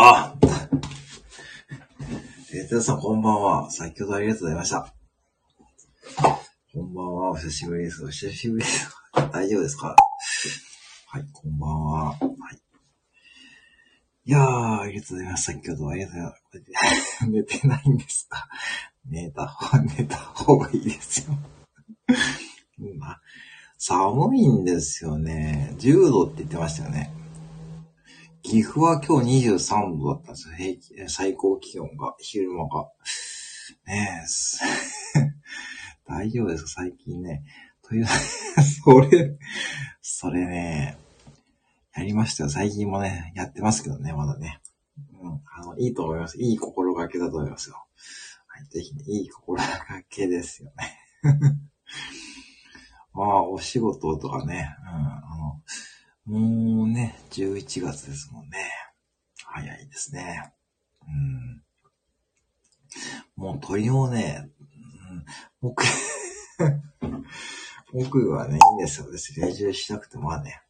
あえー、てさん、こんばんは。先ほどありがとうございました。こんばんは。お久しぶりです。お久しぶりです。大丈夫ですか？はい、こんばんは。はい。いやー、ありがとうございます。先ほどありがとうございます。寝てないんですか？寝た方、寝た方がいいですよ。まあ、寒いんですよね。10度って言ってましたよね。岐阜は今日23度だったんですよ。平気最高気温が、昼間が。ねえ、大丈夫ですか？最近ね。という、それ、それね、やりましたよ。最近もね、やってますけどね、まだね。うん、あの、いいと思います。いい心がけだと思いますよ。はい、ぜひね、いい心がけですよね。まあ、お仕事とかね、うん、あの、もうね、11月ですもんね。早いですね。うん。もう鳥もね、うん、僕、僕はね、いいんですよ。別に練習しなくてもね。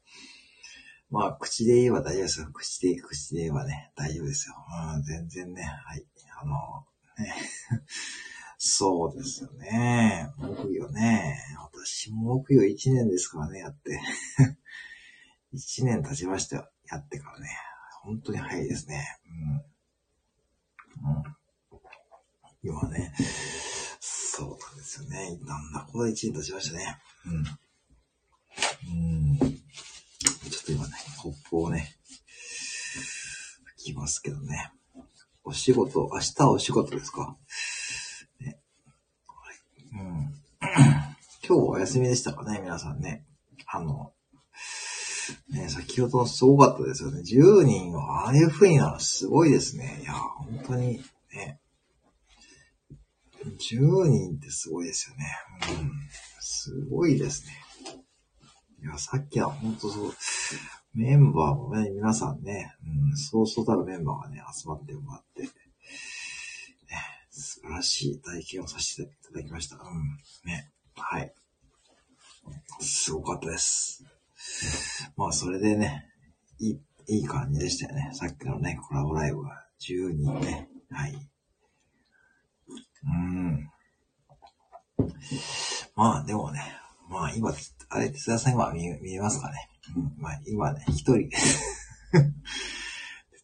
まあ、口で言えば大丈夫ですよ。口で、口で言えばね、大丈夫ですよ。うん、全然ね、はい。あの、ね。そうですよね。木魚ね。私も木魚1年ですからね、やって。1年経ちましたよ。やってからね。本当に早いですね。うん。うん。今ね。そうなんですよね。なんだ、この1年経ちましたね。うん。うん。ちょっと今ね、コップをね、吹きますけどね。お仕事、明日お仕事ですか？ね。うん。今日お休みでしたかね、皆さんね。あの、ね、先ほどのすごかったですよね。10人はああいう風にならすごいですね。いや、本当にね。10人ってすごいですよね。うん。すごいですね。いや、さっきは本当そう、メンバーもね、皆さんね、うん、そうそうたるメンバーがね、集まってもらって、ね、素晴らしい体験をさせていただきました。うん、ね、はい。すごかったです。まあ、それでね、いい、いい感じでしたよね。さっきのね、コラボライブは10人ね。はい。うん。まあ、でもね、まあ今、あれ、津田さん今見見えますかね？うん、まあ今ね、一人。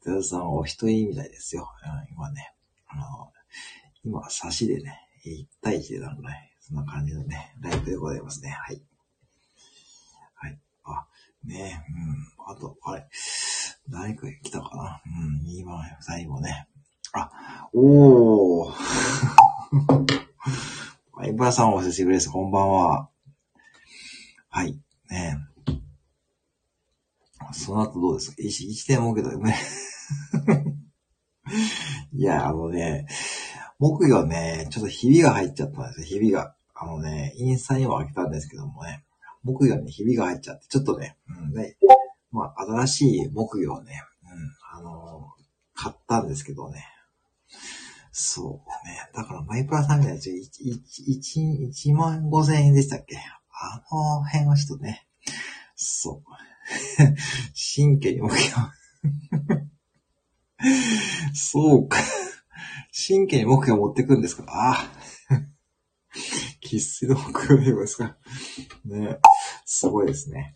津田さんお一人みたいですよ。うん、今ね、あの、今、差しでね、1対1でなるね、そんな感じのね、ライブでございますね。はい。ねうん。あと、あれ、誰か来たかなうん、2番、最後ね。あ、おー。ワイバーさんお久しぶりです。こんばんは。はい。ねその後どうですか？一一点もけどね。いや、あのね、木魚ね、ちょっとひびが入っちゃったんですよ、ひびが。あのね、インスタにも開けたんですけどもね。木魚にひびが入っちゃって、ちょっとね、うんね、まあ、新しい木魚をね、うん、あのー、買ったんですけどね。そうね。だから、マイプラさんみたいな、1、1万5千円でしたっけ？あの辺はちょっとね、そう。神経に木魚。そうか。神経に木魚持ってくんですか？ああ。喫水の木魚ですか？ね。すごいですね。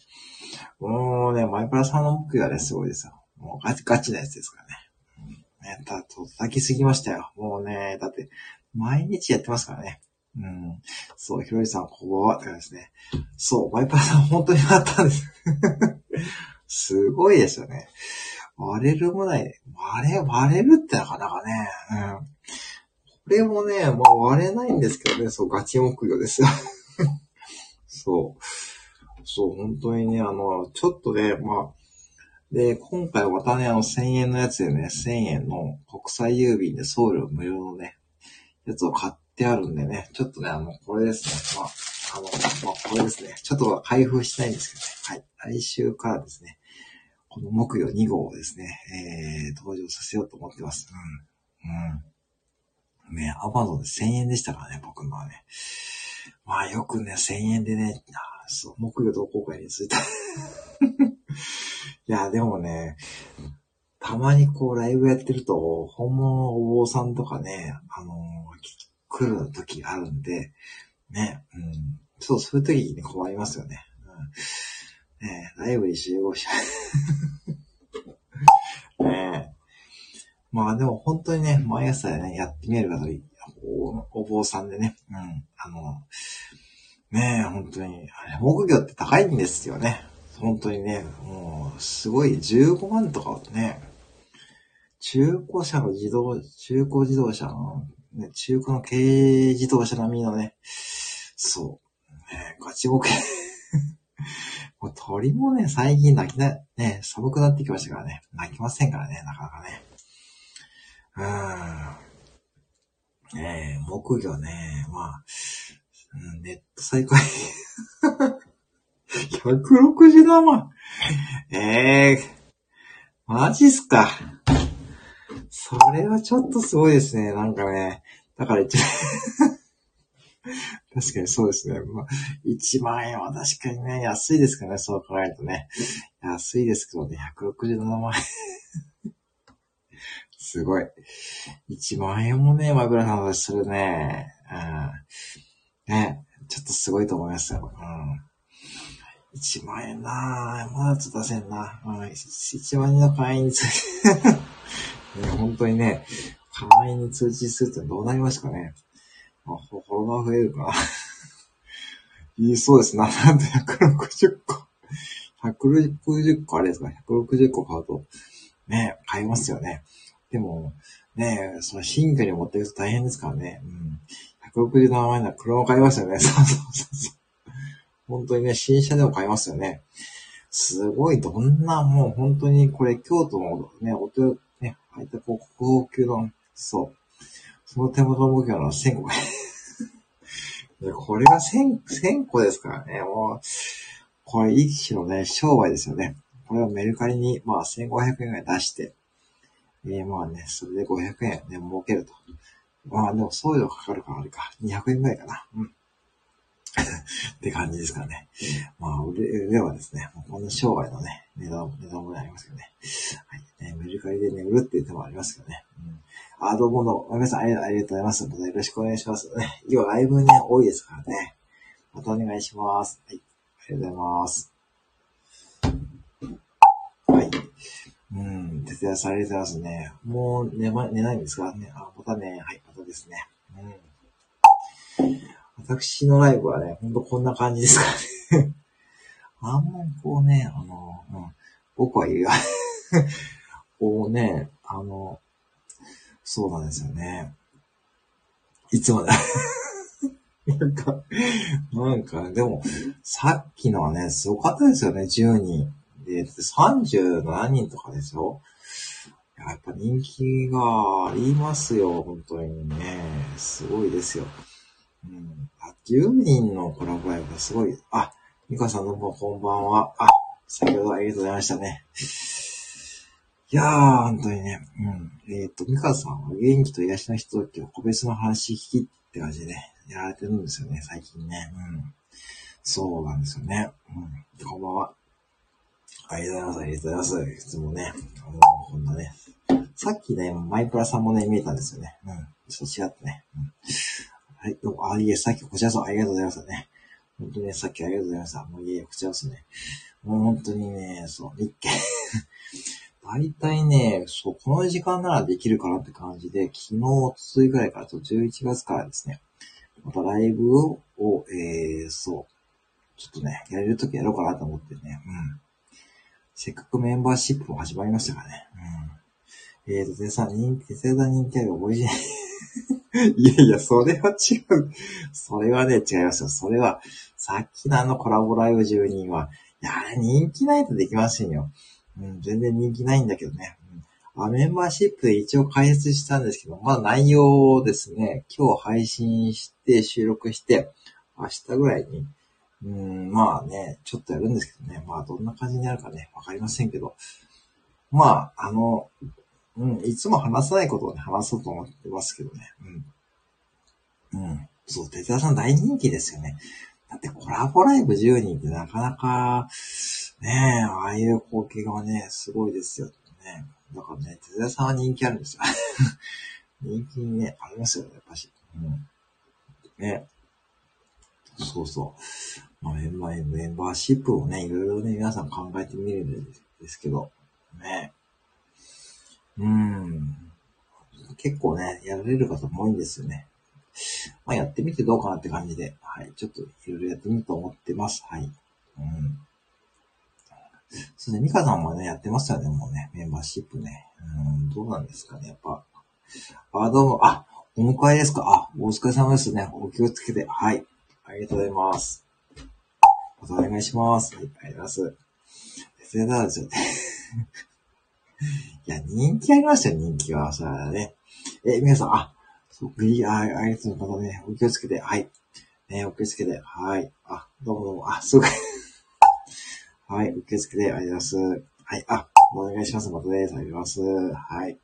もうね、マイプラさんの木がね、すごいですよ。もうガチガチなやつですからね。ね、た、叩きすぎましたよ。もうね、だって、毎日やってますからね。うん。そう、ひろゆさん、ここは、って感じですね。そう、マイパーさん、本当にあったんです。すごいですよね。割れるもない。割れ、割れるってなかなかね。うん。これもね、まあ割れないんですけどね、そう、ガチ目標ですよ。そう。そう、本当にね、あの、ちょっとね、まあ、で、今回またね、あの、1000円のやつでね、1000円の国際郵便で送料無料のね、やつを買ってあるんでね、ちょっとね、あの、これですね、まあ、あの、まあ、これですね、ちょっと開封してないんですけどね、はい、来週からですね、この木曜2号をですね、えー、登場させようと思ってます。うん。うん。ね、アマゾンで1000円でしたからね、僕のはね。まあよくね、1000円でね、あそう、木魚同好会についた。いや、でもね、たまにこうライブやってると、本物のお坊さんとかね、あのー来る時あるんで、ね、うん。そう、そういう時に、困りますよね。うん、ねライブに集合しちゃう。ねまあでも本当にね、毎朝ね、やってみる方お、お坊さんでね、うん、あの、ねえ、本当に、木魚って高いんですよね。本当にね、もう、すごい15万とかね、中古車の自動、中古自動車の、ね、中古の軽自動車並みのね、そう、ね、ガチボケ。もう鳥もね、最近泣きな、ね、寒くなってきましたからね、泣きませんからね、なかなかね。うん。ねえ、木魚ね、まあ、うん、ネット最高。167万。ええー、マジっすか。それはちょっとすごいですね。なんかね。だから一 確かにそうですね。まあ、1万円は確かにね、安いですからね。そう考えるとね。安いですけどね、167万円。すごい。1万円もね、マグラさんはするね。うん。ね、ちょっとすごいと思いますよ。うん。1万円なぁ。まだちょっと出せんな。うん、1万円の会員について ね、本当にね、会員に通知するってどうなりましたかね。あ、フォロワー増えるかな。いいそうですな。なんと160個。160個あれですか ?160 個買うと、ね、買いますよね。でも、ね、その新居に持っていくと大変ですからね。うん。167万円なら車を買いますよね。そうそうそう。本当にね、新車でも買いますよね。すごい、どんな、もう本当にこれ、京都のね、おと、ね、あいったこう、高級の、そう。その手元の目標の1000個。これが1000、1000個ですからね、もう、これ一種のね、商売ですよね。これをメルカリに、まあ、1500円ぐらい出して、えー、まあね、それで500円ね、儲けると。まあ、でも送料かかるからあれか。200円ぐらいかな。うん。って感じですかね。まあ、売れはですね、この商売のね、値段、値段もありますけどね。はい。ね、メルカリでね、売るっていう手もありますけどね。うん。あ、どうもどうも。皆さんありがとうございます。またよろしくお願いしますね。今日ライブね、多いですからね。またお願いします。はい。ありがとうございます。うん、徹夜されてますね。もう寝ま、寝ないんですか？ね。あ、またね、はい、またですね。うん。私のライブはね、ほんとこんな感じですかね。あんまりこうね、あの、うん、僕は言うよ。こうね、あの、そうなんですよね。いつもだ。なんか、なんか、でも、さっきのはね、すごかったですよね、10人。で、37人とかですよ。やっぱ人気がありますよ、本当にね。すごいですよ。うん。あ、10人のコラボライブがすごい。あ、ミカさんどうもこんばんは。あ、先ほどありがとうございましたね。いやー、本当にね。うん。えっ、ー、と、ミカさんは元気と癒しのひとときを個別の話聞きって感じでね、やられてるんですよね、最近ね。うん。そうなんですよね。うん。こんばんは。ありがとうございます。ありがとうございます。いつもね、もうこんなね。さっきね、マイプラさんもね、見えたんですよね。うん。ちょっと違ってね。うん。はい、どうも、あ、いえ、さっきこちらこそありがとうございましたね。本当にね、さっきありがとうございました。もういえ、こちらこそね。もう本当にね、そう、日経。大体ね、そう、この時間ならできるかなって感じで、昨日、ついぐらいからと11月からですね、またライブを、えー、そう、ちょっとね、やれるときやろうかなと思ってね、うん。せっかくメンバーシップも始まりましたからね。うん。えーと、でさ、人気、手伝人気あるオリジナル。いやいや、それは違う。それはね、違いますよ。それは、さっきのあのコラボライブ住人は、いや、人気ないとできませんよ。うん、全然人気ないんだけどね。うん、あメンバーシップで一応開設したんですけど、まあ内容をですね、今日配信して収録して、明日ぐらいにうん、まあね、ちょっとやるんですけどね。まあどんな感じになるかね、わかりませんけど。まあ、あの、うん、いつも話さないことをね、話そうと思ってますけどね。うん。うん。そう、哲也さん大人気ですよね。だってコラボライブ10人ってなかなか、ねえ、ああいう光景がね、すごいですよね。だからね、哲也さんは人気あるんですよ。人気にね、ありますよね、やっぱし。うん。ね。そうそう。まあ、メンバー、メンバーシップをね、いろいろね、皆さん考えてみるんですけど、ね。うん。結構ね、やられる方も多いんですよね。まあ、やってみてどうかなって感じで、はい。ちょっといろいろやってみると思ってます。はい。うん。そうね、ミカさんもね、やってましたよね、もうね、メンバーシップね。うん、どうなんですかね、やっぱ。あ、どうも、あ、お迎えですかあ、お疲れ様ですね。お気をつけて。はい。ありがとうございます。またお願いします。はい、ありがとうございます。絶対だですよね。いや、人気ありましたよ、人気は。それはね。え、皆さん、あ、そう、いあ、ありがとうございます。ね、お気をつけて。はい。ね、お気をつけて。はい。あ、どうもどうも。あ、すごい。はい、お気をつけて。ありがとうございます。はい。あ、お願いします。またです。ありがとうございます。はい。あ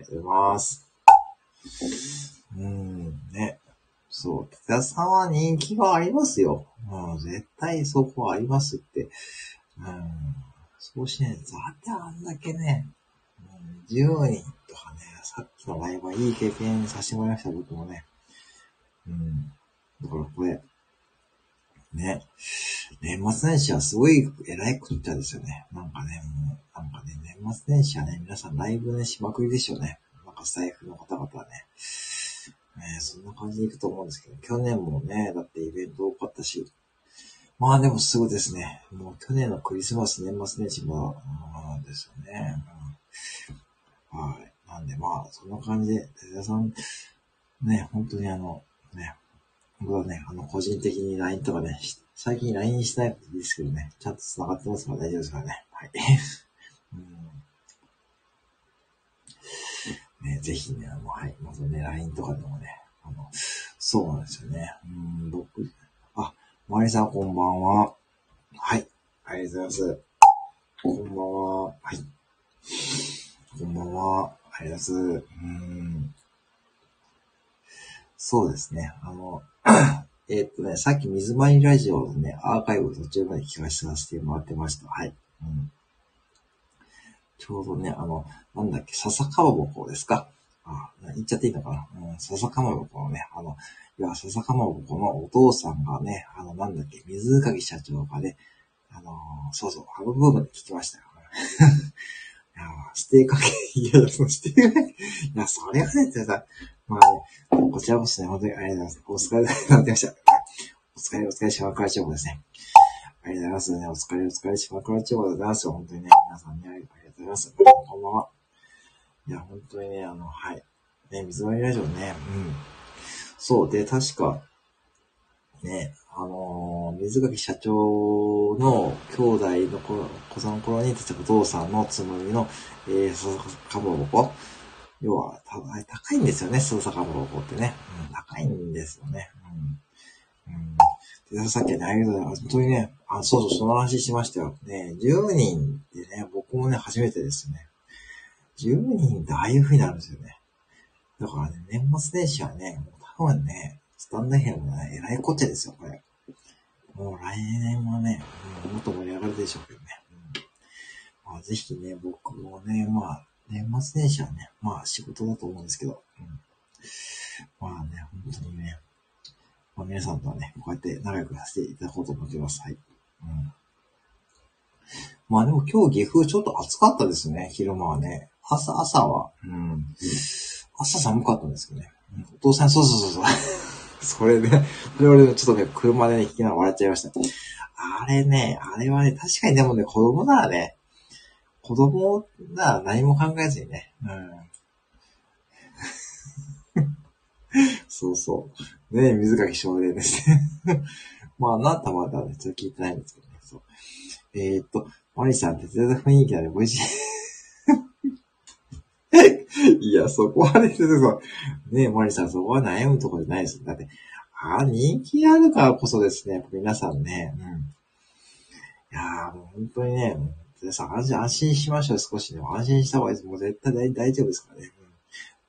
りがとうございます。うん、ね。そう。北さんは人気がありますよ。うん、絶対そこはありますって。うん。そうしないと、だってあんだけね、うん、10人とかね、さっきのライブはいい経験させてもらいました、僕もね。うん。だからこれ、ね。年末年始はすごい偉いこと言ったですよね。なんかね、もう、なんかね、年末年始はね、皆さんライブね、しまくりでしょうね。なんか財布の方々はね。ねそんな感じでいくと思うんですけど、去年もね、だってイベント多かったし、まあでもすごいですね。もう去年のクリスマス、年末年始も、うんですよね。うん、はい。なんでまあ、そんな感じで、哲也さん、ね、本当にあの、ね、僕はね、あの、個人的に LINE とかね、最近 LINE しないですけどね、ちゃんと繋がってますから大丈夫ですからね。はい。うん、ね、ぜひね、あの、はい、まずね、LINE とかでもね、あの、そうなんですよね。うん、僕、あ、マリさんこんばんは。はい、ありがとうございます。こんばんは。はい。こんばんは。ありがとうございます。うん。そうですね。あの、えっとね、さっき水まりラジオのね、アーカイブ途中まで聞かせさせてもらってました。はい。うん、ちょうどね、あの、なんだっけ、笹かまぼこですかあ、言っちゃっていいのかなうん、笹かまぼこのね、あの、いや、笹かまぼこのお父さんがね、あの、なんだっけ、水かぎ社長がね、あのー、そうそう、あの部分で聞きましたよ。いや、ステーかけ、いや、そのステーか、いや、それはね、ってさ、まあね、こちらこそね、本当にありがとうございます。お疲れ様になりました。お疲れ、お疲れ、島倉町ですね。ありがとうございますね。お疲れ、お疲れ、島倉町でございますよ。本当にね、皆さんね、ありがとうございます。ございますこんばんは。いや、本当にね、あの、はい。ね、水割りラジオね、うん。そう、で、確か、ね、あのー、水垣社長の兄弟の子子さんの頃に、お父さんのつむぎの、えー、かまぼこ。要は、た高いんですよね、鈴鹿かまぼこってね。うん、高いんですよね。うん。うん、で、さっきね、ありがとうございます。本当にね、あ、そうそう、その話しましたよ。ね、10人ってね、僕もね、初めてですね。10人ってああいう風になるんですよね。だからね、年末年始はね、もう多分ね、スタンダヘンもね、えらいこっちゃですよ、これ。もう来年はね、もっと盛り上がるでしょうけどね。うんまあ、ぜひね、僕もね、まあ、年末年始はね、まあ仕事だと思うんですけど、うん、まあね、本当にね、まあ、皆さんとはね、こうやって仲良くさせていただこうと思ってます。はい。うん、まあでも今日岐阜ちょっと暑かったですね、昼間はね。朝、朝は、うん。朝寒かったんですけどね。お父さん、そうそうそうそう。それね、それ俺ちょっとね、車でね、聞きながら笑っちゃいました。あれね、あれはね、確かにでもね、子供ならね、子供なら何も考えずにね、うん。そうそう。ね水垣少年ですね。まあ、あなたまだね、ちょっと聞いてないんですけどね。そう。えー、っと、マリさんって全然雰囲気だね、美味しい。いや、そこはね、そう。ねえ、マリさん、そこは悩むところじゃないですだって、ああ、人気あるからこそですね、皆さんね。うん。いやー、もう本当にね、皆さん安心、安心しましょう、少しね。安心した方がいいです。もう絶対大大丈夫ですからね。うん。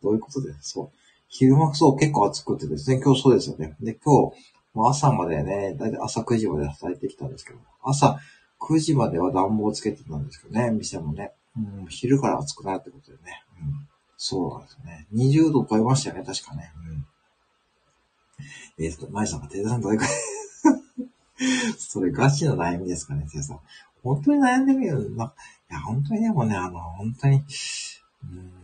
どういうことで、そう。昼間そう結構暑くてですね、今日そうですよね。で、今日、朝までね、だいたい朝9時まで働いてきたんですけど、朝9時までは暖房つけてたんですけどね、店もね。うん、昼から暑くなるってことでね。うん、そうなんですね。20度超えましたよね、確かね。うん、えっ、ー、と、舞さんが手さんどれくらい？それガチの悩みですかね、手さん。本当に悩んでみるないや、本当にでもね、あの、本当に、うん、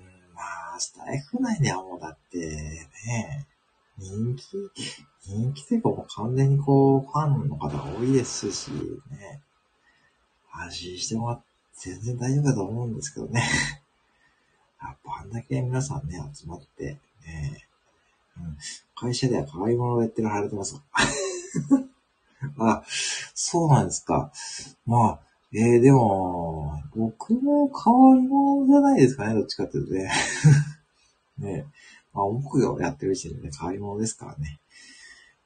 あ、スタイフ内ではもうだってね、人気、人気というかもう完全にこう、ファンの方が多いですし、ね、安心してもらって全然大丈夫だと思うんですけどね。やっぱあんだけ皆さんね、集まって、ね、うん、会社では可愛いものをやってるられてますか あ、そうなんですか。まあ、えー、でも、僕も変わり者じゃないですかね、どっちかっていうとね。ねえまあ、僕がやってる時点でね、変わり者ですからね。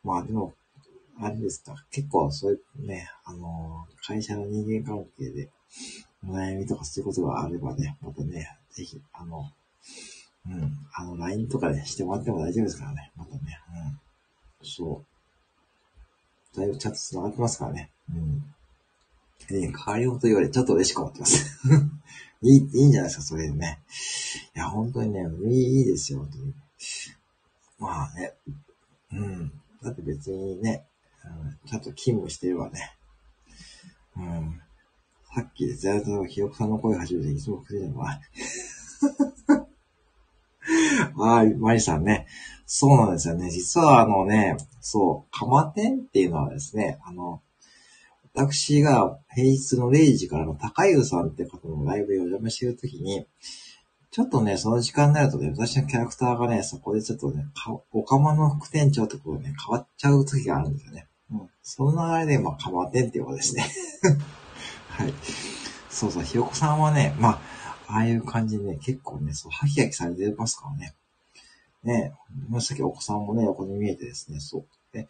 まあでも、あれですか、結構そういうね、あの、会社の人間関係で、お悩みとかそういうことがあればね、またね、ぜひ、あの、うん、あの、LINE とかでしてもらっても大丈夫ですからね、またね、うん。そう。だいぶチャット繋がってますからね。うん。えー、変わりようと言われ、ちょっと嬉しく思ってます。いい、いいんじゃないですか、それでね。いや、本当にね、いいですよ、本当に。まあね、うん。だって別にね、うん、ちゃんと勤務してればね、うん。さっきでずっとひよこさんの声を初めていつも来てるのは。はい、マリさんね。そうなんですよね。実はあのね、そう、かまてんっていうのはですね、あの、私が平日の0時からの高湯さんって方のライブにお邪魔してるときに、ちょっとね、その時間になるとね、私のキャラクターがね、そこでちょっとね、おかまの副店長ってことでね、変わっちゃう時があるんですよね。うん。その流れで、まあ、かまてんっていうのですね。はい。そうそう、ひよこさんはね、まあ、ああいう感じでね、結構ね、そう、ハキハキされてますからね。ね、さっきお子さんもね、横に見えてですね、そう。で、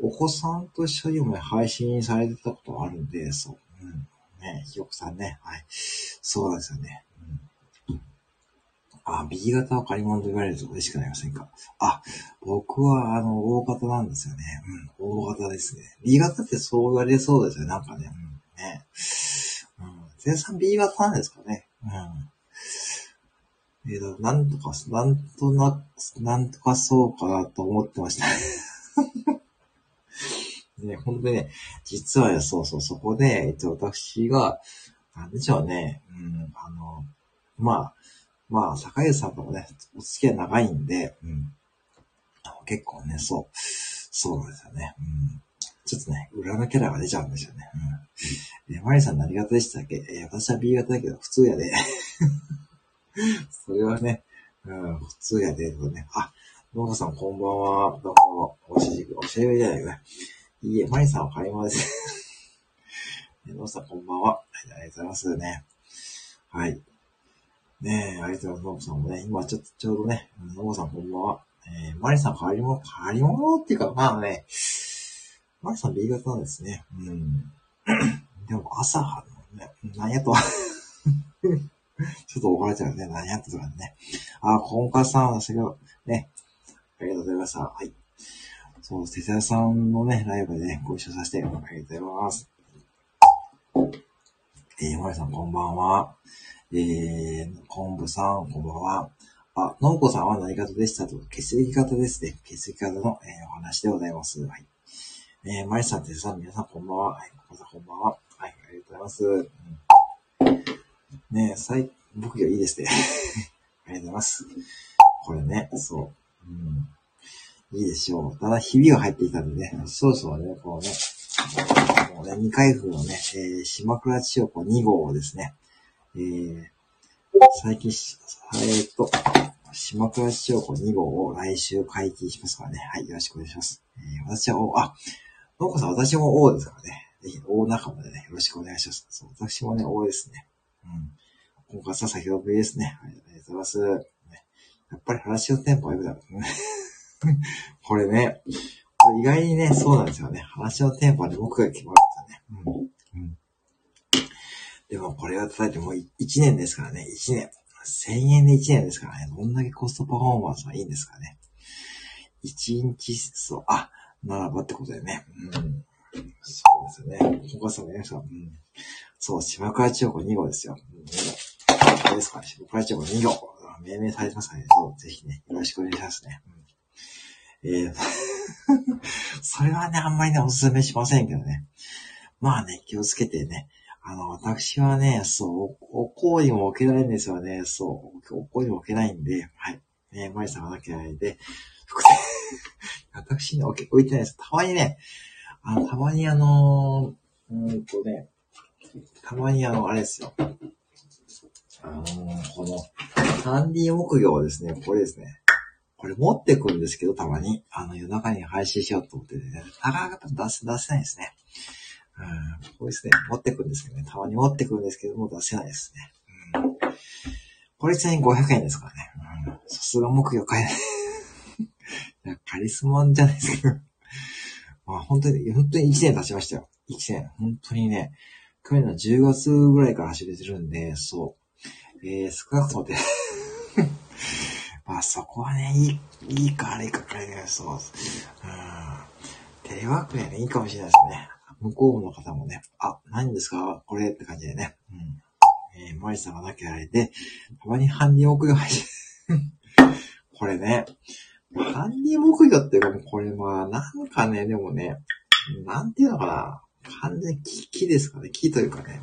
お子さんと一緒にも、配信されてたことあるんで、そう。うん。ね、ひよこさんね。はい。そうなんですよね。うん。あ、B 型は借り物と言われると嬉しくなりませんか？あ、僕は、あの、大型なんですよね。うん、大型ですね。B 型ってそう言われそうですよね。なんかね。うん、ね。うん。全さん B 型なんですかね？うん。えー、と、なんとか、なんとな、なんとかそうかなと思ってました。ね、ね本当にね、実はそうそう、そこで、えっと、私が、なんでしょうね、うん、あの、まあ、まあ、坂井さんともね、お付き合い長いんで、うん、結構ね、そう、そうなんですよね。うん、ちょっとね、裏のキャラが出ちゃうんですよね。うん。え、マリさん何型でしたっけ？え私は B 型だけど、普通やで。それはね、うん、普通やで、とね。あ、ノブさんこんばんは。どうも、おしじく、おしゃべりじゃないか。いいえ、マリさんは買い物です。ノブさんこんばんは。ありがとうございますね。はい。ねえ、ありがとうございます。ノブさんもね、今ちょっとちょうどね、ノブさんこんばんは。えー、マリさん変わり物、変わり物っていうか、まあね、マリさん B 型なんですね。うん。でも朝のね、何やと ちょっと怒られちゃうね。何やったとかね。あ、コンカさん、私が、ね。ありがとうございました。はい。そう、テテさんのね、ライブでね、ご一緒させて、ありがとうございます。えー、まりさん、こんばんは。えー、昆布さん、こんばんは。あ、のんこさんは何型でしたと、血液型ですね。血液型の、えー、お話でございます。はい。えー、まりさん、てさん、皆さん、こんばんは。はい、こんばんは。こんばんは。はい、ありがとうございます。うんねえ、最、僕がいいですね。ありがとうございます。これね、そう。うん。いいでしょう。ただ、ひびが入っていたんでね、そうそうね、こうね、もうね、二回風のね、えー、島倉千代子2号をですね、えー、最近、えー、っと、島倉千代子2号を来週解禁しますからね。はい、よろしくお願いします。えー、私は O、あ、のこさん、私も O ですからね。ぜひ、O 仲間でね、よろしくお願いします。そう、私もね、O ですね。うん。今回さ、先ほどですね。ありがとうございます。やっぱり話のテンポは良くなるね。これね、これ意外にね、そうなんですよね。話のテンポはね、僕が決まるんですよね。うん。うん。でもこれは叩いてもう1年ですからね、1年。1000円で1年ですからね。どんだけコストパフォーマンスはいいんですかね。1日、そう、あ、ならばってことでね。うん。そうですよね。お母さんも言いました。うん。そう、島倉千代子2号ですよ。うん、2号。ですかね。島倉千代子2号。命名されてますからね。そう、ぜひね、よろしくお願いしますね。うん、えー、それはね、あんまりね、おすすめしませんけどね。まあね、気をつけてね。あの、私はね、そう、お香にも置けないんですよね。そう、お香にも置けないんで、はい。ね、マリさんがなきゃないで、私ね、置いてないです。たまにね、あの、たまにあのー、うんとね、たまにあの、あれですよ。あのー、この、ハンディ木魚をですね、これですね。これ持ってくるんですけど、たまに。あの、夜中に配信しようと思ってね、なかなか出せ、出せないですね。うん、これですね、持ってくるんですけどね。たまに持ってくるんですけども、出せないですね。うん。これちなみに500円ですからね。うん。さすが木魚買えない。いや、カリスマじゃないですけど。まあ本当に、本当に1年経ちましたよ。1年。本当にね、去年の10月ぐらいから始めてるんで、そう。えー、少なくともでまあそこはね、いい、いいか悪いかかれそう。うん。テレワークでね、いいかもしれないですね。向こうの方もね、あ、何ですか？これって感じでね。うん。えー、マリさんがなきゃあれで、たまに犯人奥が入って これね、犯人木魚っていうか、これまあ、なんかね、でもね、なんていうのかな。完全に木木ですかね。木というかね。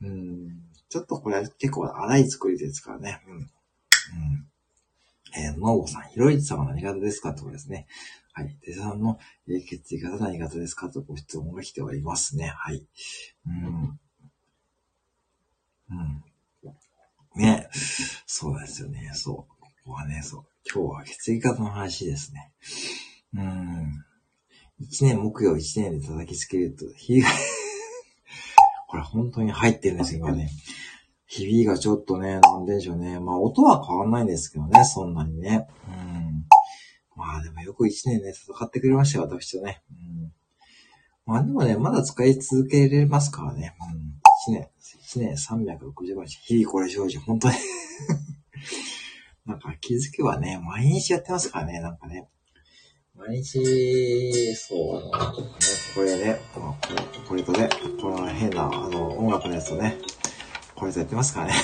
うん。うん、ちょっとこれは結構荒い作りですからね。うん。うん。えー、ノーボさん、ひろいちさんは何型ですかってことですね。はい。デさんの、えー、血液型何型ですかとご質問が来ておりますね。はい。うん。うん。ね。そうですよね。そう。ここはね、そう。今日は血液型の話ですね。うん。一年木曜一年で叩きつけると、これ本当に入ってるんですよ、今ね。日々がちょっとね、なんでしょうね。まあ音は変わんないんですけどね、そんなにね。うん。まあでもよく一年ね、戦ってくれましたよ、私とね。うん。まあでもね、まだ使い続けられますからね。うん。一年、一年365日、日々これ少女、本当に なんか気づけばね、毎日やってますからね、なんかね。毎日、そう、ね、これね、これとね、この変な、あの、音楽のやつとね、これとやってますからね。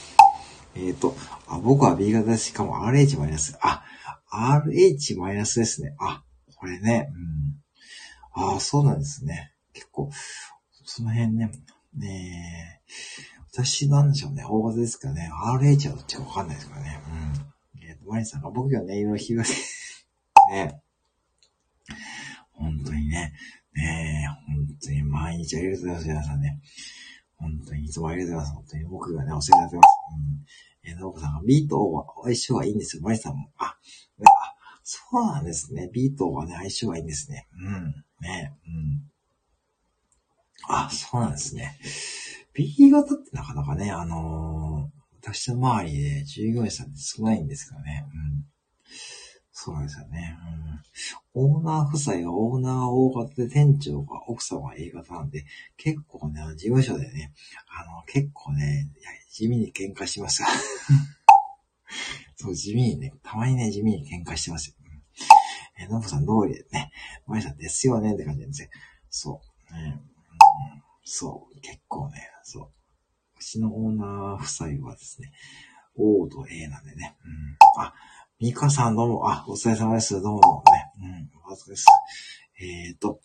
えっと、あ、僕は B 型で。しかも RH マイナス。あ、RH マイナスですね。あ、これね、うん。ああ、そうなんですね。結構、その辺ね、ね私なんでしょうね。大型ですかね。RH はどっちかわかんないですからね。うん。えっ、ー、と、マリさんが僕がね、色日がね、本当にね、ねえ本当に毎日ありがとうございます、皆さんね。本当にいつもありがとうございます。本当に僕がね、お世話になってます。うん。えー、ノブさんが B と O は相性はいいんですよ。マリさんも。あ、ね、あ、そうなんですね。B と O はね、相性はいいんですね。うん。ね、うん。あ、そうなんですね。B 型ってなかなかね、あのー、私の周りで従業員さんって少ないんですけどね。うん。そうですよね。うん。オーナー夫妻はオーナーは O 型で店長が奥さんは A 型なんで、結構ね、事務所でね、あの、結構ね、地味に喧嘩しますよ。そう、地味にね、たまにね、地味に喧嘩してますよ。うん、えー、のぶさん通りでね、まいさんですよねって感じなんですよ。そう。ね、うん、そう、結構ね、そう。うちのオーナー夫妻はですね、O と A なんでね。うん。あ、ミカさんどうも、あ、お疲れ様です。どうもね。うん、お疲れ様です。えーと、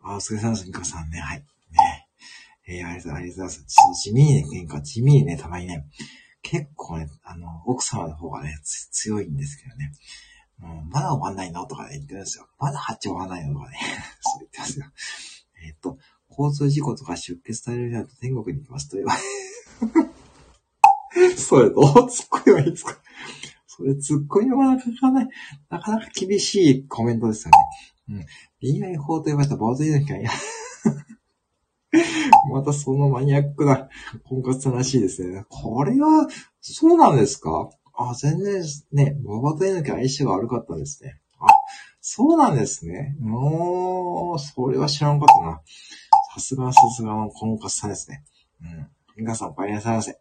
あ、お疲れ様です。ミカさんね。はい。ね。えー、ありがとうございます。地味にね、喧嘩、地味にね、たまにね、結構ね、あの、奥様の方がね、強いんですけどね。もうまだ終わんないのとかね、言ってるんですよ。まだ8終わんないのとかね。そう言ってますよ。えっ、と、交通事故とか出血されるようになると天国に行きますと言われ それどう突っ込めばいいですか？それ突っ込みはなかなかね、なかなか厳しいコメントですよね。うん。B 外法と言われたバーズイの機会 またそのマニアックな婚活らしいですね。これは、そうなんですか？あ、全然ね、ババと猪木相性が悪かったんですね。あ、そうなんですね。もう、それは知らんかったな。さすがさすがの婚活さんですね。うん。皆さん、お帰りなさいませ。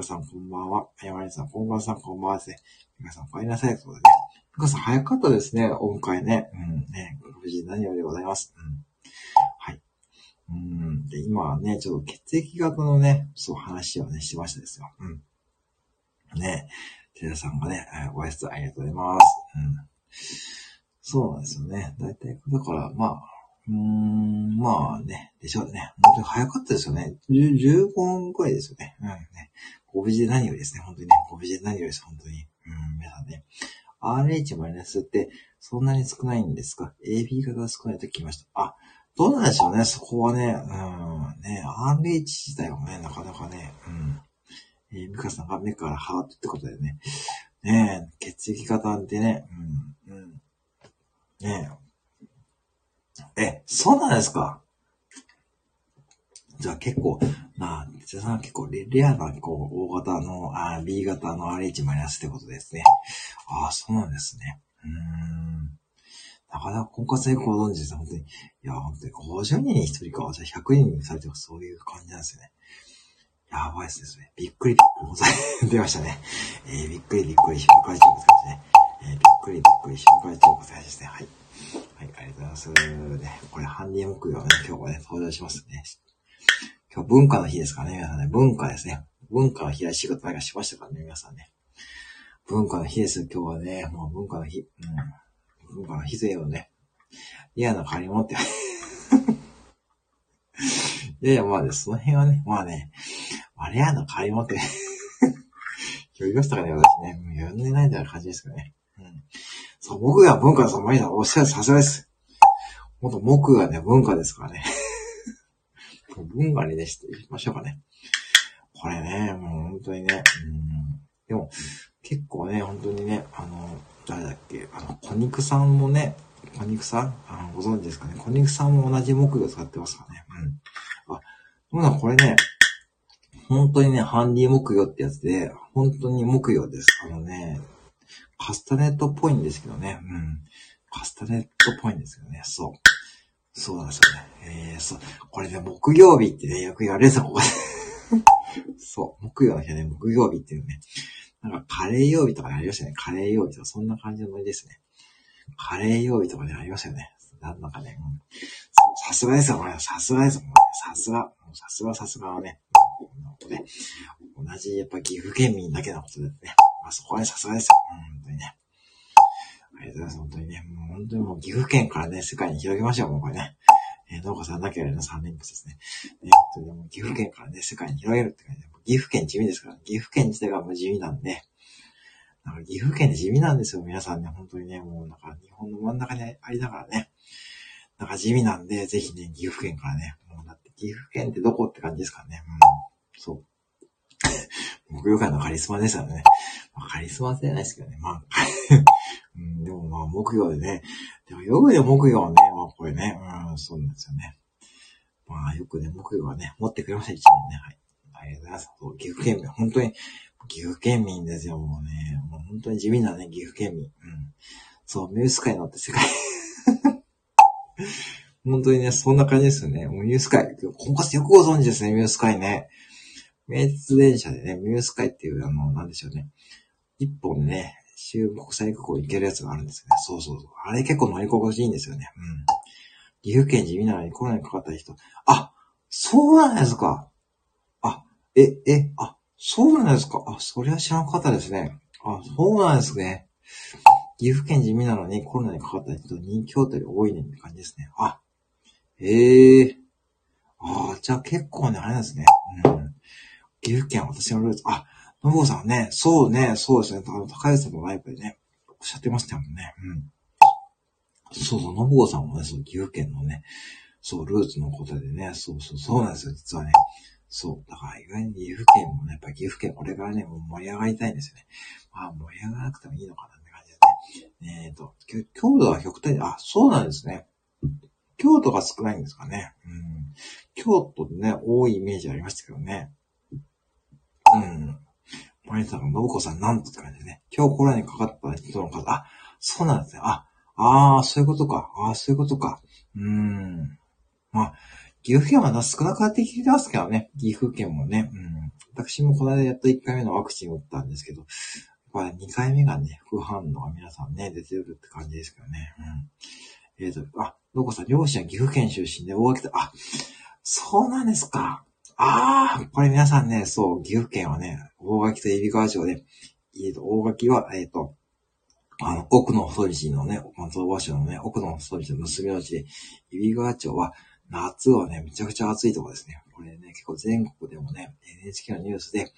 9かさんこんばんは。山根さん、こんばんさんこんばんはですね。みかさん、お帰りなさいということでね。みかさん、早かったですね、今回ね。うん、ね、無事何よりでございます。うん。はい。うん。で、今はね、ちょっと血液型のね、そう話をね、してましたですよ。うん。ね。テラさんがね、ご挨拶ありがとうございます。うん。そうなんですよね。だいたい、だから、まあ、うーん、まあね、でしょうね。本当に早かったですよね。15分くらいですよね。うんね。ご無事で何よりですね。本当にね。ご無事で何よりです。本当に。うん、皆さんね。RH マイナスってそんなに少ないんですか ?AB 型が少ないと聞きました。あ、どうなんでしょうね。そこはね。うん、ね。RH 自体はね、なかなかね。うん。えー、ミカさんが目からハートってことでね。ねえ、血液型ってね。うん、うん。ねえ。え、そうなんですか？じゃあ結構、まあ、じゃあ結構レレアな、こう、O 型の、あ B 型の RH マイナスってことですね。ああ、そうなんですね。うーん。なかなか婚活でご存知です。本当に。いや、本当に50人に1人か。じゃあ100人にされてもそういう感じなんですよね。やばいですね。びっくりびっくり。出ましたね。えー、びっくりびっくり、下会長ですね。えー、びっくりびっくり、下会長ございますね。はい。はい、ありがとうございます。ね、これ、ハンディ木曜ね、今日はね、登場しますね。今日文化の日ですかね、皆さんね。文化ですね。文化の日は仕事なんかしましたからね、皆さんね。文化の日です。今日はね、もう文化の日。うん。文化の日勢をね。嫌な借り物って。いやいや、まあね、その辺はね、まあね、あれやの借り物って。今日言いましたかね、私ね。もう呼んでないみたいな感じですけどね。うん。そう、僕が文化のその前だ、おっしゃるさすがです。もっと僕がね、文化ですからね。文化にね、していきましょうかね。これね、もう本当にね、うん。でも、結構ね、本当にね、あの、誰だっけ、あの、小肉さんもね、小肉さん？あのご存知ですかね？小肉さんも同じ木魚使ってますからね。うん。あ、どうなこれね、本当にね、ハンディ木魚ってやつで、本当に木魚です。あのね、カスタネットっぽいんですけどね。うん。カスタネットっぽいんですけどね。そう。そうなんですよね。えー、そう。これね、木曜日ってね、よく言われるんですよ、ここで。そう。木曜の日はね、木曜日っていうね。なんか、カレー曜日とかありましたね。カレー曜日とか、そんな感じのノリですね。カレー曜日とかね、ありましたよね。なんだかね。うん、さすがですよ、これ。さすがですよ、ね。さすが。さすが、さすがは。ね同じ、やっぱ岐阜県民だけのことですね。あ、そこはね、さすがですよ。本当にね。ありがとうございます。本当にね。もう本当にもう岐阜県からね、世界に広げましょう、もうこれね。えー、農家さんだけよりの3連発ですね。ね、本当にもう岐阜県からね、世界に広げるって感じで、岐阜県地味ですから、ね岐阜県自体がもう地味なんで、なんか岐阜県地味なんですよ、皆さんね。本当にね、もうなんか日本の真ん中にありながらね。なんか地味なんで、ぜひね、岐阜県からね。もうだって岐阜県ってどこって感じですからね。うん。そう。木曜会のカリスマですよね。まあ、カリスマじゃないですけどね。まあ、うん、でもまあ、木曜でね。でもよくね、木曜はね、まあこれね、うん、そうなんですよね。まあ、よくね、木曜はね、持ってくれました、一年ね。はい。ありがとうございます。岐阜県民、本当に、岐阜県民ですよ、もうね。もう本当に地味なね、岐阜県民。うん。そう、ミュース界乗って世界 本当にね、そんな感じですよね。もうニュース界。今回よくご存知ですね、ミュース界ね。名鉄電車でね、ミュース界っていう、あの、なんでしょうね。一本ね、中国際空港行けるやつがあるんですよね。そうそうそう。あれ結構乗り心地いいんですよね。うん。岐阜県地味なのにコロナにかかった人。あ、そうなんですか。あ、え、え、あ、そうなんですか。あ、そりゃ知らなかったですね。あ、そうなんですね。岐阜県地味なのにコロナにかかった人人気ホテル多いねって感じですね。あ、ええー、ああ、じゃあ結構ね、あれなんですね。うん。岐阜県私のルーツ。あ、のぼうさんね、そうね、そうですね。あの、高橋さんのライブでね、おっしゃってましたもんね。うん。そうそう、のぼうさんもね、そう、岐阜県のね、そう、ルーツのことでね、そうそう、そうなんですよ、実はね。そう。だから、意外に岐阜県もね、やっぱ岐阜県これからね、もう盛り上がりたいんですよね。まあ、盛り上がらなくてもいいのかなって感じでね。えっ、ー、と、京都は極端に、あ、そうなんですね。京都が少ないんですかね。うん。京都でね、多いイメージありましたけどね。うん。マリさんが、信子さんなんとって感じでね。今日コロナにかかった人の数、あ、そうなんですね。あ、ああ、そういうことか。ああ、そういうことか。うーん。まあ、岐阜県はな少なくなってきてますけどね。岐阜県もね。うん。私もこの間やっと1回目のワクチン打ったんですけど、やっぱ2回目がね、副反応が皆さんね、出てるって感じですけどね。うん。えっ、ー、と、あ、どこさん、両親は岐阜県出身で大垣で、あ、そうなんですか。ああ、これ皆さんね、そう、岐阜県はね、大垣と揖斐川町で、えっ、と、大垣は、えっ、と、あの、奥の細道のね、松尾芭蕉のね、奥の細道の結びの地で、揖斐川町は、夏はね、めちゃくちゃ暑いとこですね。これね、結構全国でもね、NHK のニュースで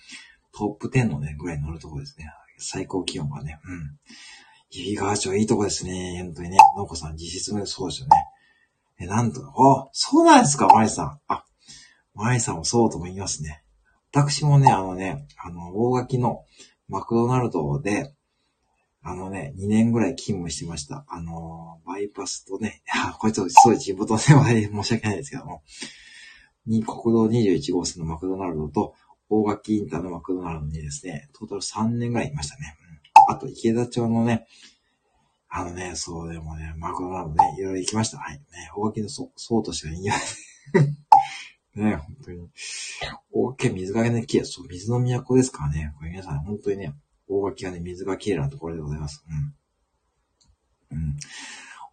トップ10のね、ぐらい乗るとこですね。最高気温がね。うん。揖斐川町いいとこですね。本当にね。のこさん実質もそうですよね。え、なんと、あ、そうなんですか、マリさん。あ、マリさんもそうとも言いますね。私もね、あのね、あの、大垣のマクドナルドで、あのね、2年ぐらい勤務してました。あの、バイパスとね、あ、これちょっとすごい地元では申し訳ないですけども、に国道21号線のマクドナルドと、大垣インターのマクドナルドにですね、トータル3年ぐらいいましたね。うん、あと、池田町のね、あのね、そうでもね、マクドナルドね、いろいろ行きました。はい。ね、大垣のそ、そうとしてはいいや。ね、本当に。大垣は水がね、きれい。そう、水の都ですからね。これ皆さん、本当にね、大垣はね、水がきれいなところでございます。うん。うん。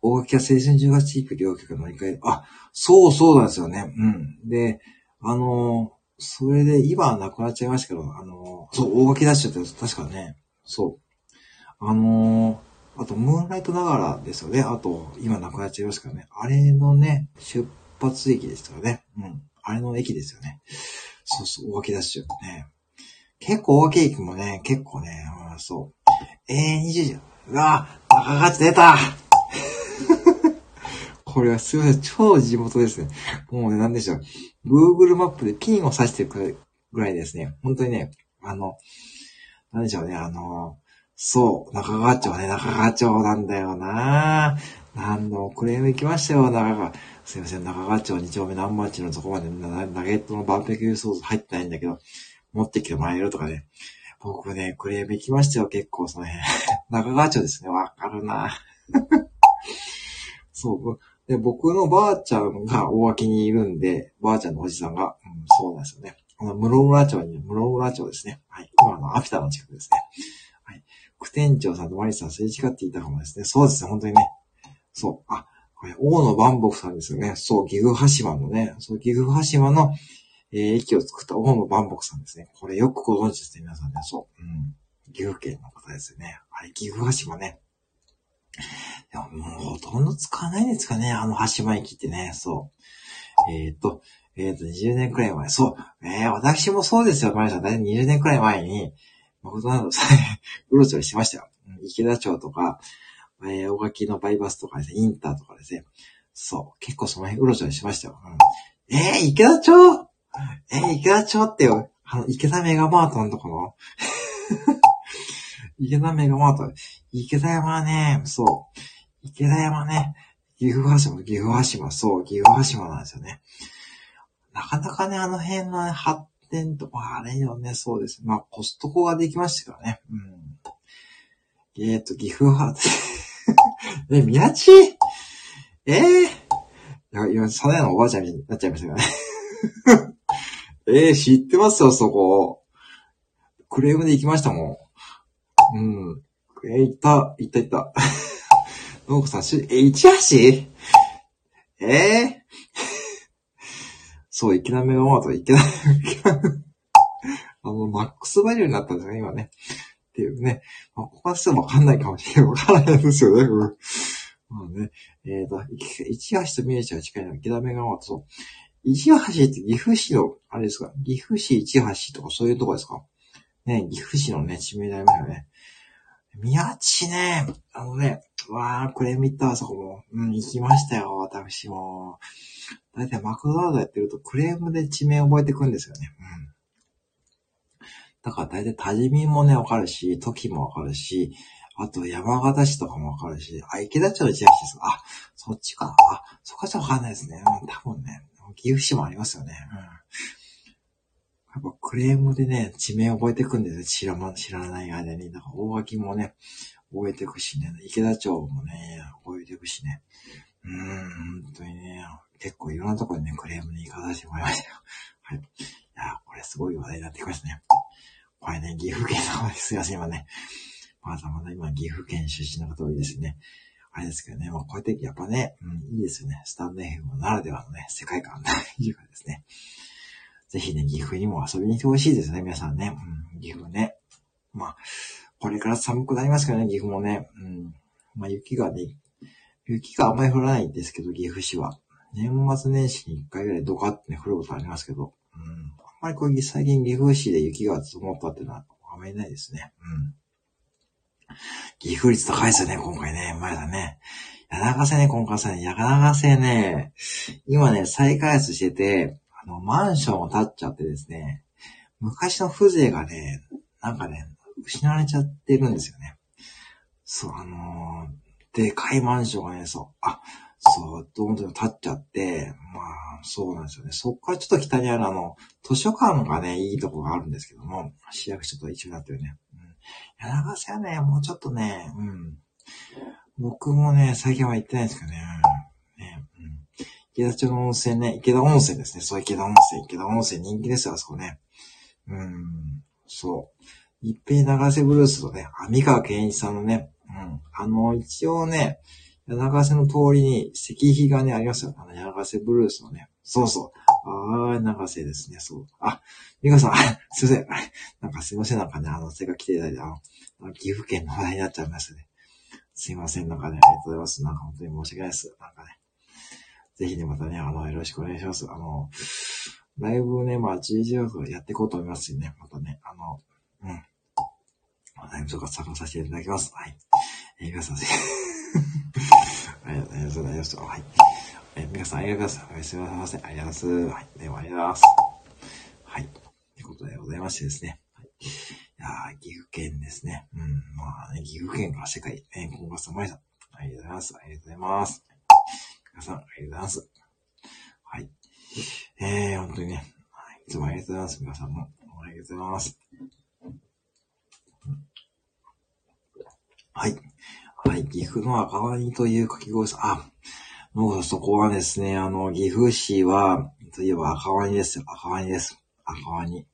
大垣は青春18地域両局乗り換え、あ、そうそうなんですよね。うん。で、あのー、それで、今はなくなっちゃいましたけど、あのー、そう、大垣ダッシュって確かね、そう。あのー、あと、ムーンライトながらですよね。あと、今なくなっちゃいましたからね。あれのね、出発駅ですからね。うん。あれの駅ですよね。そうそう、大垣ダッシュ。ね。結構大きい駅もね、結構ね、うん、そう。えー、20時。うわ中勝ち出た これはすいません、超地元ですね。もうね、なんでしょう。Google マップでピンを刺してくるぐらいですね。本当にね、あの、なんでしょうね、あの、そう、中川町ね、中川町なんだよなぁ何度もクレーム行きましたよ、中川。すいません、中川町2丁目何町のとこまでナゲットのバーベキューソース入ってないんだけど、持ってきてもらえるとかね。僕ね、クレーム行きましたよ、結構その辺。中川町ですね、わかるな そう。で、僕のばあちゃんが大脇にいるんで、ばあちゃんのおじさんが、うん、そうなんですよね。あの、室村町に、室村町ですね。はい。今のアフタの近くですね。はい。副店長さんとマリさんすれ違っていたかもですね。そうですね、本当にね。そう。あ、これ、大野万木さんですよね。そう、岐阜羽島のね、そう、岐阜羽島の、えー、駅を作った大野万木さんですね。これよくご存知ですね、皆さんね。そう。うん。岐阜県の方ですよね。はい、岐阜羽島ね。でももうほとんど使わないですかね、あの羽島駅ってね。そう。えっ、ー、と、えっ、ー、と、20年くらい前。そう。えー、私もそうですよ、マリさん。だいたい20年くらい前に、マクドナルドさ、うろちょろしてましたよ。池田町とか、えー、大垣のバイパスとかですね、インターとかですね。そう。結構その辺うろちょろしましたよ。うん、えー、池田町？えー、池田町ってよ、あの、池田メガマートのところ？池田メガマート。池田山はね、そう。池田山ね。岐阜羽島、岐阜羽島、そう、岐阜羽島なんですよね。なかなかね、あの辺の発展とか、あれよね、そうです。まあ、コストコができましたからね。うん。えっ、と、岐阜羽、え、宮地？ええー、いや、今、サナヤのおばあちゃんになっちゃいましたからね。え えー、知ってますよ、そこ。クレームで行きましたもん。うん。えー、行った、行った行った。のこさん、し、え、一橋？ええー、そう、いきなりのマート、いきなり、あの、マックスバリューになったんですよね、今ね。っていうね。まあ、ここはすぐわかんないかもしれない。わからないですよね。うん。まあね。えっ、ー、と、一橋と三重市は近いのは、池田目川と、そう。一橋って岐阜市の、あれですか、岐阜市一橋とかそういうとこですか？ね、岐阜市のね、地名になりますよね。宮地ね、あのね、わー、クレーム行ったわ、そこも。うん、行きましたよ、私も。だいたいマクドナルドやってるとクレームで地名覚えてくんですよね。うん。だからだいたい多治見もね、わかるし、時もわかるし、あと山形市とかもわかるし、あ、池田町の千秋ですあ、そっちか。あ、そこはちょっとわかんないですね。うん、多分ね。岐阜市もありますよね。うん。やっぱクレームでね、地名覚えていくんですよ。知らま、知らない間に。だから大垣もね、覚えていくしね。池田町もね、覚えていくしね。うーん、本当にね、結構いろんなところにね、クレームに行かさせてもらいましたよ。はい。いや、これすごい話題になってきましたね。これね、岐阜県の方ですいません、今ね。まだまだ今、岐阜県出身の方多いですね。あれですけどね、まあ、こうやってやっぱね、うん、いいですよね。スタンド FM ならではのね、世界観が いいかですね。ぜひね、岐阜にも遊びに来てほしいですね、皆さんね。うん、岐阜ね。まあ、これから寒くなりますからね、岐阜もね。うん。まあ、雪がね、雪があんまり降らないんですけど、岐阜市は。年末年始に一回ぐらいドカってね、降ることありますけど。うん。まりこう、最近岐阜市で雪が積もったっていうのはあまりないですね。うん。岐阜率高いですよね、今回ね。前だね。柳ヶ瀬ね、今回さね、柳ヶ瀬ね、今ね、再開発してて、あの、マンションを建っちゃってですね、昔の風情がね、なんかね、失われちゃってるんですよね。そう、あのー、でかいマンションがね、そう、あ、そう、どんどん建っちゃって、まあ、そうなんですよね。そっからちょっと北にあるあの、図書館がね、いいとこがあるんですけども、市役所と一緒になってるね。うん柳瀬はね、もうちょっとね、うん。僕もね、最近は行ってないんですけどね。ねうん、池田町の温泉ね、池田温泉ですね。そう、池田温泉、池田温泉人気ですよ、あそこね。うん、そう。一平長瀬ブルースとね、網川健一さんのね、うん。あの、一応ね、柳瀬の通りに石碑がね、ありますよ。あの、柳瀬ブルースのね。そうそう。ああ、長瀬ですね。そう。あ、みかさん、すいません。なんかすいません。なんかね、あの、せが来ていただいて、あの、岐阜県の話題になっちゃいましたね。すいません。なんかね、ありがとうございます。なんか本当に申し訳ないです。なんかね。ぜひね、またね、あの、よろしくお願いします。あの、ライブね、まあ、GG をやっていこうと思いますしね、またね、あの、うん。ライブとか参加させていただきます。はい。えー、皆さん、ありがとうございます。はい。え、皆さんありがとうございます。すみませ。ありがとうございます。はい。では、ありがとうございます。はい。ということでございましてですね。はい、いや岐阜県ですね。うん。まあね、岐阜県から世界、ね、今後さまりさん。ありがとうございます。ありがとうございます。皆さん、ありがとうございます。はい。えー、本当にね、はい、いつもありがとうございます。皆さんも、ありがとうございます。はい。はい。岐阜の赤ワニというかき氷さん。あ、もうそこはですね、あの、岐阜市は、といえば赤ワニですよ。赤ワニです。赤ワニ。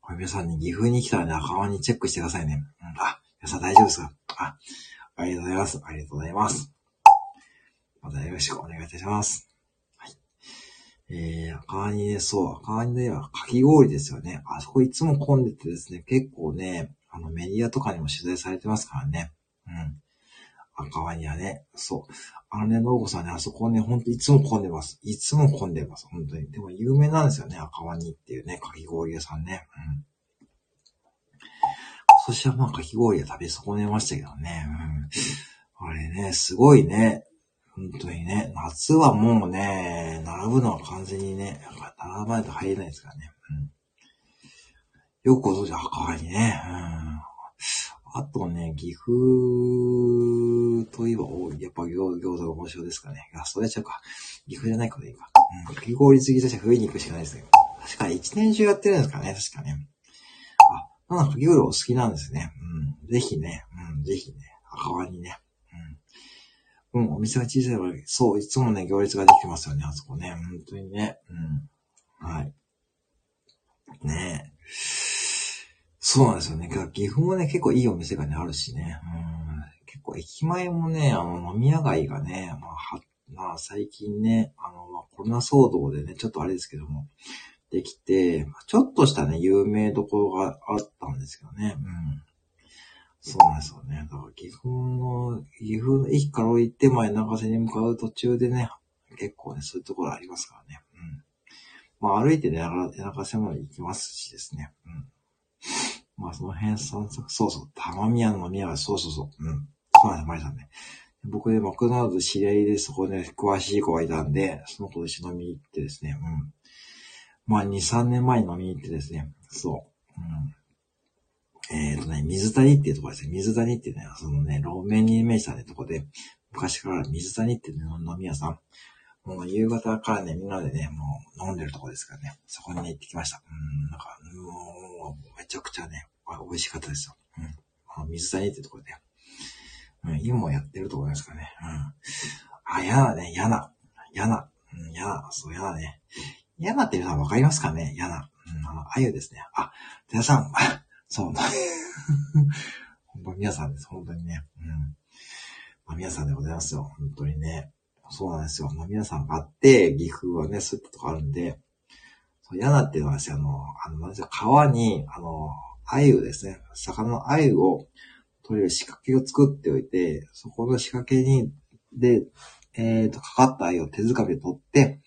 これ皆さんね、岐阜に来たらね、赤ワニチェックしてくださいね。うん、あ、皆さん大丈夫ですか？あ、ありがとうございます。ありがとうございます。またよろしくお願いいたします。はい。えー、赤ワニで、そう、赤ワニではかき氷ですよね。あそこいつも混んでてですね、結構ね、あの、メディアとかにも取材されてますからね。うん。赤ワニはね、そう。あのね、ノーゴさんね、あそこね、ほんといつも混んでます。いつも混んでます。本当に。でも有名なんですよね、赤ワニっていうね、かき氷屋さんね。うん。今年はまあかき氷は食べ損ねましたけどね。うん。あれね、すごいね。本当にね。夏はもうね、並ぶのは完全にね、並ばないと入れないですからね。うん。よくご存知赤ワニね。うん。あとね、岐阜といえば、おやっぱ餃餃子が面白いですかね。あ、そうやっちゃうか。岐阜じゃないからいいか。うん。かき氷好きとしては冬に行くしかないですね。確かに一年中やってるんですかね。確かね。あ、なんかかき氷お好きなんですね。うん。ぜひね。うん。ぜひね。赤ワニね。うん。うん。お店が小さいわけ。そう。いつもね、行列ができてますよね。あそこね。本当にね。うん。はい。ねえ。そうなんですよね。岐阜もね、結構いいお店がね、あるしね。うん、結構駅前もね、あの、飲み屋街がね、まあ、は、まあ、最近ね、あの、まあ、コロナ騒動でね、ちょっとあれですけども、できて、ちょっとしたね、有名どころがあったんですけどね。うん。そうなんですよね。だから岐阜の、岐阜の駅から行って前長瀬に向かう途中でね、結構ね、そういうところありますからね。うん。まあ歩いてね、長瀬まで行きますしですね。うん。まあその辺散策、そうそう、玉宮の宮は、そうそうそう、うん。そうなんです、マリさんね。僕でマクドナルド知り合いでそこで詳しい子がいたんで、その子と一緒に飲みに行ってですね、うん。まあ2、3年前に飲みに行ってですね、そう。うん、えっ、ー、とね、水谷っていうところですね。水谷っていうね、そのね、路面にイメージされたとこで、昔から水谷っていう、ね、飲み屋さん。もう夕方からね、みんなでね、もう飲んでるとこですからね。そこにね、行ってきました。うん、なんか、もう、めちゃくちゃね、美味しかったですよ。うん。あ、水谷ってところで。うん、今もやってるところですかね。うん。あ、やなね、やな。やな。うん、やな、そう、やなね。やなって皆さんわかりますかねやな。うん、あの、あゆですね。あ、皆さん、そう、本当皆さんです、本当にね。うん。まあ、皆さんでございますよ、本当にね。そうなんですよ。まあ、皆さんがあって、岐阜はね、そういったとこあるんで、そう、やなっていうのはですね、あの、あの、なんですか、川に、あの、鮎ですね、魚の鮎を取れる仕掛けを作っておいて、そこの仕掛けに、で、えっ、ー、と、かかった鮎を手づかみで取って、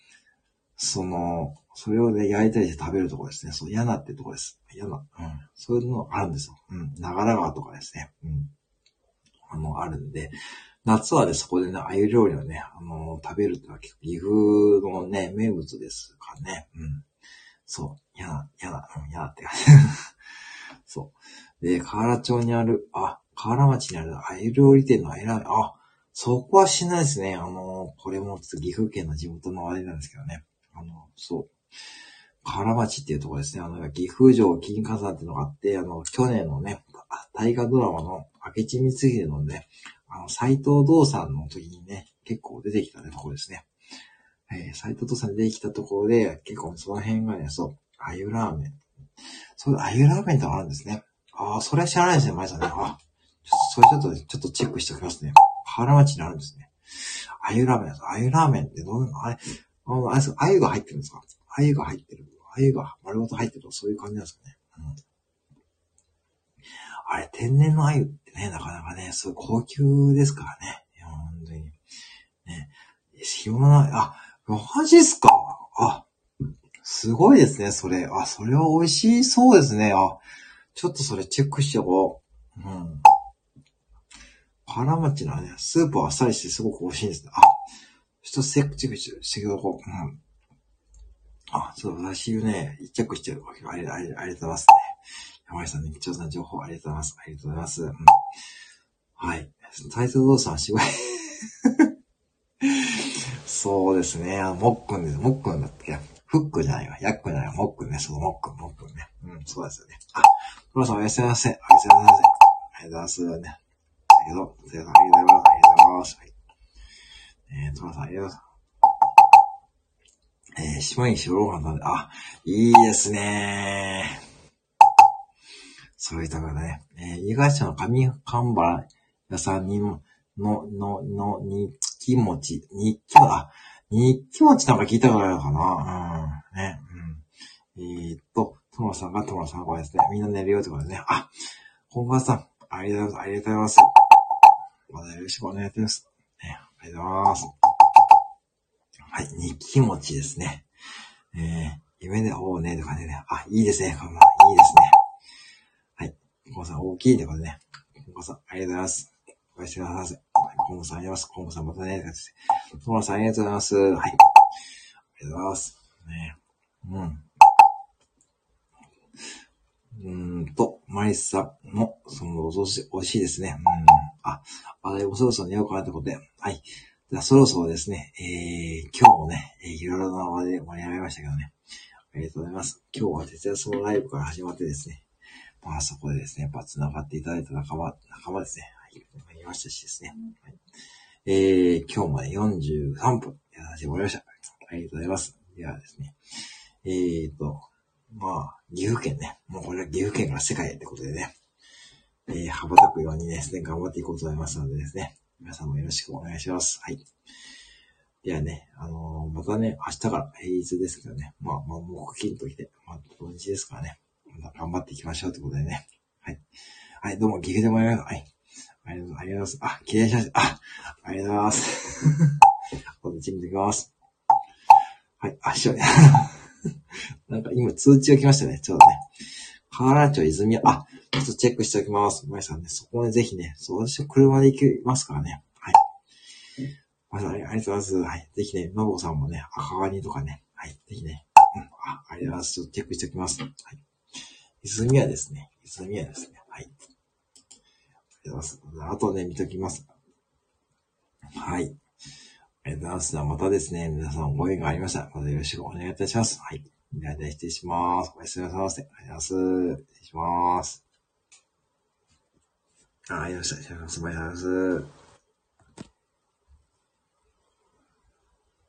その、それをね、焼いたりして食べるとこですね。そう、嫌なってとこです。嫌な。うん。そういうのあるんですよ。うん。長良川とかですね。うん。あの、あるんで、夏はね、そこでね、鮎料理をね、あのー、食べるってのは結構岐阜のね、名物ですからね。うん。そう。嫌な、嫌な、うん、嫌なって感じ。そう。で、河原町にある、あ、河原町にある鮎料理店の鮎ラーメン、あ、そこはしないですね。あのー、これもちょっと岐阜県の地元のあれなんですけどね。あの、そう。河原町っていうところですね。あの、岐阜城金火山っていうのがあって、あの、去年のね、大河ドラマの明智光秀のね、あの、斎藤道さんの時にね、結構出てきたね、とこですね。えー、斎藤道さん出てきたところで、結構その辺がね、そう、あゆラーメン。そう、あゆラーメンってあるんですね。ああ、それは知らないですね、前さんね。あ、それちょっと、ちょっとチェックしておきますね。原町にあるんですね。あゆラーメンあゆラーメンってどういうの？あれ、あの、あれ、あゆが入ってるんですか？あゆが入ってる。あゆが丸ごと入ってるとそういう感じなんですかね。うん。あれ、天然のあゆってね、なかなかね、すごい高級ですからね。いや、本当に。ね。紐の、あ、マジっすか？あ、すごいですね、それ。あ、それは美味しそうですね。あ、ちょっとそれチェックしておこう。うん。腹町のね、スープはあっさりしてすごく美味しいんです。あ、ちょっとチェックしておこう。うん。あ、そう、私ね、チェックしてる。ありありありがとうございますね。山井さんね、貴重な情報ありがとうございます。ありがとうございます。うん、はい。タイトル動作はすごいそうですね。あの、もっくんです。もっくんだっけ？フックじゃないわ。ヤックじゃないわ。もっくんね。そのもっくん、もっくんね。うん、そうですよね。あ、トラさんおやすみなさい。おやすみなさい。ありがとうございます。ね。だけど、ありがとうございます。ありがとうございます。はい。えー、トラさんありがとうございます。えー、島にしろうかな。あ、いいですねーそういったことね。えー、東の上半原屋さんにも、の、の、の、日記餅。日記餅、あ、日記餅なんか聞いたことあるかな？うん。ね。うん。えー、っと、トモさんがトモさんこれですね。みんな寝るよってことですね。あ、本川さん、ありがとうございます。ありがとうございます。まだよろしくお願いします。ね、ありがとうございます。はい、日記餅ですね。えー、夢でおうね、とかね。あ、いいですね。こんばんいいですね。コンさん、大きいってことね。コンさん、ありがとうございます。おやすみなさい。コンさん、ありがとうございます。コンさん、またね。トモさん、ありがとうございます。はい。ありがとうございます。ね。うん。うんと、マリスさんも、その、おし美味しいですね。うん。あ、あれもそろそろ寝ようかなってことで。はい。じゃあそろそろですね、えー、今日もね、えいろいろな話で盛り上がりましたけどね。ありがとうございます。今日は徹夜そのライブから始まってですね、まあそこでですね、やっぱ繋がっていただいた仲間、仲間ですね、はい、いましたしですね。はい、えー、今日もね、43分。やらせてもらいました。ありがとうございます。ではですね、えーと、まあ、岐阜県ね、もうこれは岐阜県から世界へってことでね、えー、羽ばたくようにですね、頑張っていこうと思いますのでですね、皆さんもよろしくお願いします。はい。ではね、あのー、またね、明日から平日ですけどね、まあ、まあ、もう金と来て、まあ、土日ですからね、頑張っていきましょうということでね。はい。はい、どうも、ギフでもらいます。はい。ありがとうございます。あ、綺麗写真。あ、ありがとうございます。こっち見てきます。はい、あ、しょ、なんか今通知が来ましたね。ちょうどね。河原町泉、あ、ちょっとチェックしておきます。まいさんね、そこね、ぜひね、そう、私は車で行きますからね。はい。まさ、ありがとうございます。はい。ぜひね、のぼさんもね、赤ワニとかね、はい。ぜひね、うん、あ、ありがとうございます。ちょっとチェックしておきます。はい。泉はですね、泉はですね、はい。ありがとうございます。あとね、見ときます。はい。ありがとうございます。ではまたですね、皆さんご縁がありましたら、またよろしくお願いいたします。はい。では、失礼します。おやすみなさいませ。ありがとうございます。失礼します。あ、いらっしゃい。おやすみなさい。